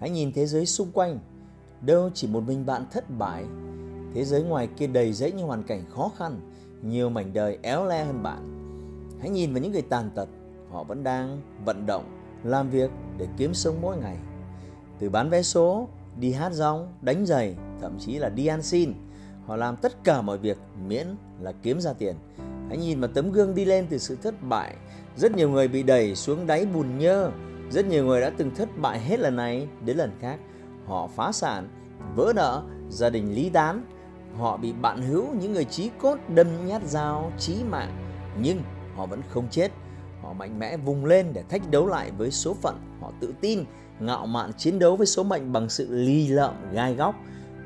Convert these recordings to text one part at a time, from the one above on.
Hãy nhìn thế giới xung quanh, đâu chỉ một mình bạn thất bại. Thế giới ngoài kia đầy rẫy những hoàn cảnh khó khăn, nhiều mảnh đời éo le hơn bạn. Hãy nhìn vào những người tàn tật, họ vẫn đang vận động, làm việc để kiếm sống mỗi ngày. Từ bán vé số, đi hát rong, đánh giày, thậm chí là đi ăn xin, họ làm tất cả mọi việc miễn là kiếm ra tiền. Hãy nhìn vào tấm gương đi lên từ sự thất bại, rất nhiều người bị đẩy xuống đáy bùn nhơ, rất nhiều người đã từng thất bại hết lần này đến lần khác. Họ phá sản, vỡ nợ, gia đình ly tán. Họ bị bạn hữu những người trí cốt đâm nhát dao chí mạng. Nhưng họ vẫn không chết. Họ mạnh mẽ vùng lên để thách đấu lại với số phận. Họ tự tin, ngạo mạn chiến đấu với số mệnh bằng sự ly lợm gai góc.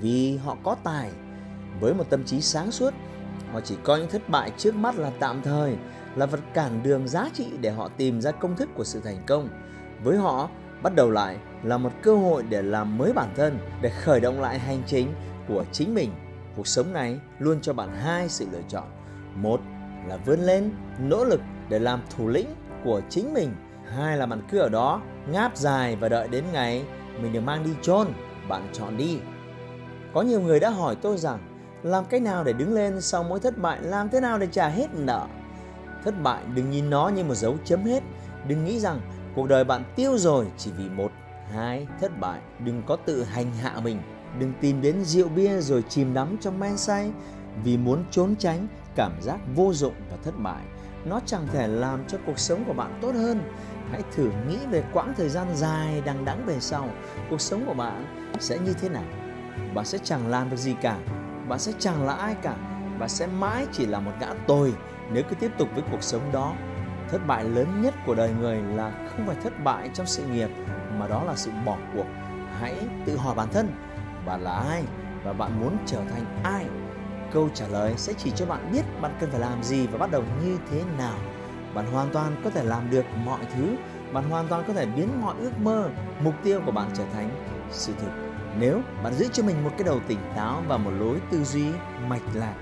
Vì họ có tài. Với một tâm trí sáng suốt, họ chỉ coi những thất bại trước mắt là tạm thời, là vật cản đường giá trị để họ tìm ra công thức của sự thành công với họ, bắt đầu lại là một cơ hội để làm mới bản thân, để khởi động lại hành trình của chính mình. Cuộc sống này luôn cho bạn hai sự lựa chọn. Một là vươn lên, nỗ lực để làm thủ lĩnh của chính mình. Hai là bạn cứ ở đó ngáp dài và đợi đến ngày mình được mang đi chôn. Bạn chọn đi. Có nhiều người đã hỏi tôi rằng làm cách nào để đứng lên sau mỗi thất bại, làm thế nào để trả hết nợ. Thất bại đừng nhìn nó như một dấu chấm hết. Đừng nghĩ rằng Cuộc đời bạn tiêu rồi chỉ vì một, hai thất bại. Đừng có tự hành hạ mình. Đừng tìm đến rượu bia rồi chìm đắm trong men say vì muốn trốn tránh cảm giác vô dụng và thất bại. Nó chẳng thể làm cho cuộc sống của bạn tốt hơn. Hãy thử nghĩ về quãng thời gian dài đằng đẵng về sau. Cuộc sống của bạn sẽ như thế nào? Bạn sẽ chẳng làm được gì cả. Bạn sẽ chẳng là ai cả. Bạn sẽ mãi chỉ là một gã tồi nếu cứ tiếp tục với cuộc sống đó thất bại lớn nhất của đời người là không phải thất bại trong sự nghiệp, mà đó là sự bỏ cuộc. Hãy tự hỏi bản thân, bạn là ai và bạn muốn trở thành ai? Câu trả lời sẽ chỉ cho bạn biết bạn cần phải làm gì và bắt đầu như thế nào. Bạn hoàn toàn có thể làm được mọi thứ, bạn hoàn toàn có thể biến mọi ước mơ, mục tiêu của bạn trở thành sự thực. Nếu bạn giữ cho mình một cái đầu tỉnh táo và một lối tư duy mạch lạc,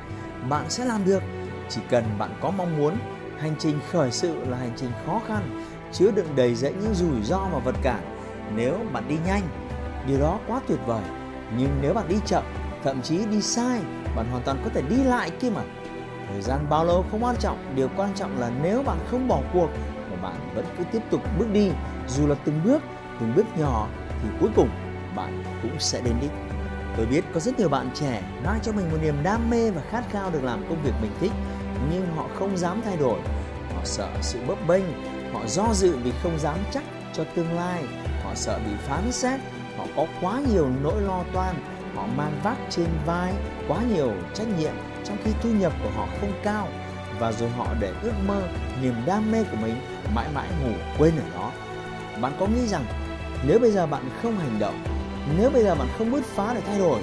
bạn sẽ làm được. Chỉ cần bạn có mong muốn Hành trình khởi sự là hành trình khó khăn, chứa đựng đầy dẫy những rủi ro và vật cản. Nếu bạn đi nhanh, điều đó quá tuyệt vời. Nhưng nếu bạn đi chậm, thậm chí đi sai, bạn hoàn toàn có thể đi lại kia mà. Thời gian bao lâu không quan trọng, điều quan trọng là nếu bạn không bỏ cuộc mà bạn vẫn cứ tiếp tục bước đi, dù là từng bước, từng bước nhỏ thì cuối cùng bạn cũng sẽ đến đích. Tôi biết có rất nhiều bạn trẻ mang cho mình một niềm đam mê và khát khao được làm công việc mình thích nhưng họ không dám thay đổi. Họ sợ sự bấp bênh, họ do dự vì không dám chắc cho tương lai. Họ sợ bị phán xét, họ có quá nhiều nỗi lo toan. Họ mang vác trên vai quá nhiều trách nhiệm trong khi thu nhập của họ không cao. Và rồi họ để ước mơ, niềm đam mê của mình mãi mãi ngủ quên ở đó. Bạn có nghĩ rằng nếu bây giờ bạn không hành động, nếu bây giờ bạn không bứt phá để thay đổi,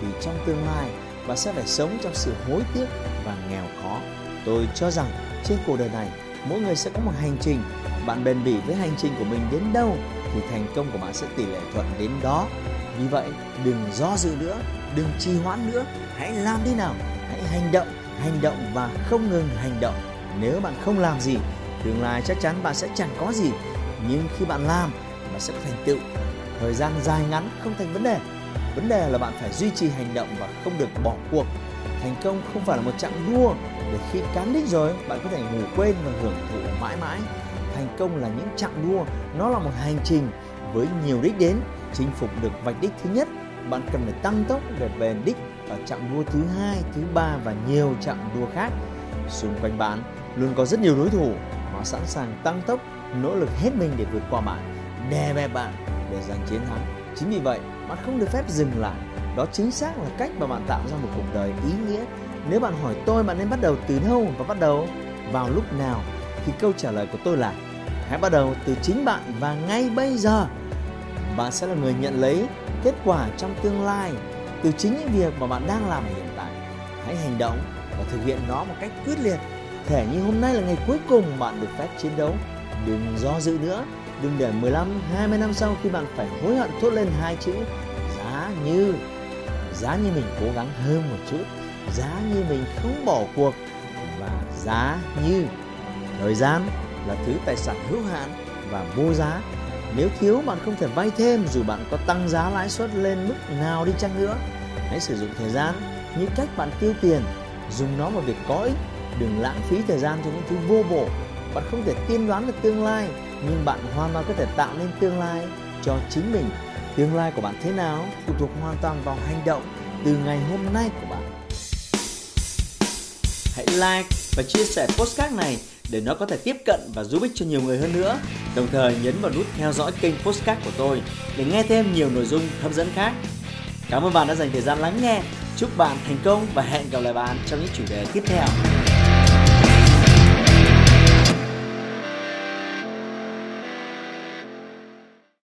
thì trong tương lai và sẽ phải sống trong sự hối tiếc và nghèo khó Tôi cho rằng trên cuộc đời này, mỗi người sẽ có một hành trình. Bạn bền bỉ với hành trình của mình đến đâu thì thành công của bạn sẽ tỷ lệ thuận đến đó. Vì vậy, đừng do dự nữa, đừng trì hoãn nữa, hãy làm đi nào, hãy hành động, hành động và không ngừng hành động. Nếu bạn không làm gì, tương lai chắc chắn bạn sẽ chẳng có gì. Nhưng khi bạn làm, bạn sẽ có thành tựu. Thời gian dài ngắn không thành vấn đề. Vấn đề là bạn phải duy trì hành động và không được bỏ cuộc. Thành công không phải là một chặng đua. Để khi cán đích rồi, bạn có thể ngủ quên và hưởng thụ mãi mãi. Thành công là những chặng đua, nó là một hành trình. Với nhiều đích đến, chinh phục được vạch đích thứ nhất, bạn cần phải tăng tốc để về đích ở chặng đua thứ hai, thứ ba và nhiều chặng đua khác. Xung quanh bạn luôn có rất nhiều đối thủ. Họ sẵn sàng tăng tốc, nỗ lực hết mình để vượt qua bạn, đè bẹp bạn để giành chiến thắng. Chính vì vậy bạn không được phép dừng lại đó chính xác là cách mà bạn tạo ra một cuộc đời ý nghĩa nếu bạn hỏi tôi bạn nên bắt đầu từ đâu và bắt đầu vào lúc nào thì câu trả lời của tôi là Hãy bắt đầu từ chính bạn và ngay bây giờ bạn sẽ là người nhận lấy kết quả trong tương lai từ chính những việc mà bạn đang làm hiện tại. Hãy hành động và thực hiện nó một cách quyết liệt. Thể như hôm nay là ngày cuối cùng bạn được phép chiến đấu. Đừng do dự nữa, đừng để 15, 20 năm sau khi bạn phải hối hận thốt lên hai chữ giá như. Giá như mình cố gắng hơn một chút, giá như mình không bỏ cuộc và giá như. Thời gian là thứ tài sản hữu hạn và vô giá. Nếu thiếu bạn không thể vay thêm dù bạn có tăng giá lãi suất lên mức nào đi chăng nữa. Hãy sử dụng thời gian như cách bạn tiêu tiền, dùng nó vào việc có ích, đừng lãng phí thời gian cho những thứ vô bổ. Bạn không thể tiên đoán được tương lai, nhưng bạn hoàn toàn có thể tạo nên tương lai cho chính mình. Tương lai của bạn thế nào phụ thuộc hoàn toàn vào hành động từ ngày hôm nay của bạn. Hãy like và chia sẻ postcard này để nó có thể tiếp cận và giúp ích cho nhiều người hơn nữa. Đồng thời nhấn vào nút theo dõi kênh Postcard của tôi để nghe thêm nhiều nội dung hấp dẫn khác. Cảm ơn bạn đã dành thời gian lắng nghe. Chúc bạn thành công và hẹn gặp lại bạn trong những chủ đề tiếp theo.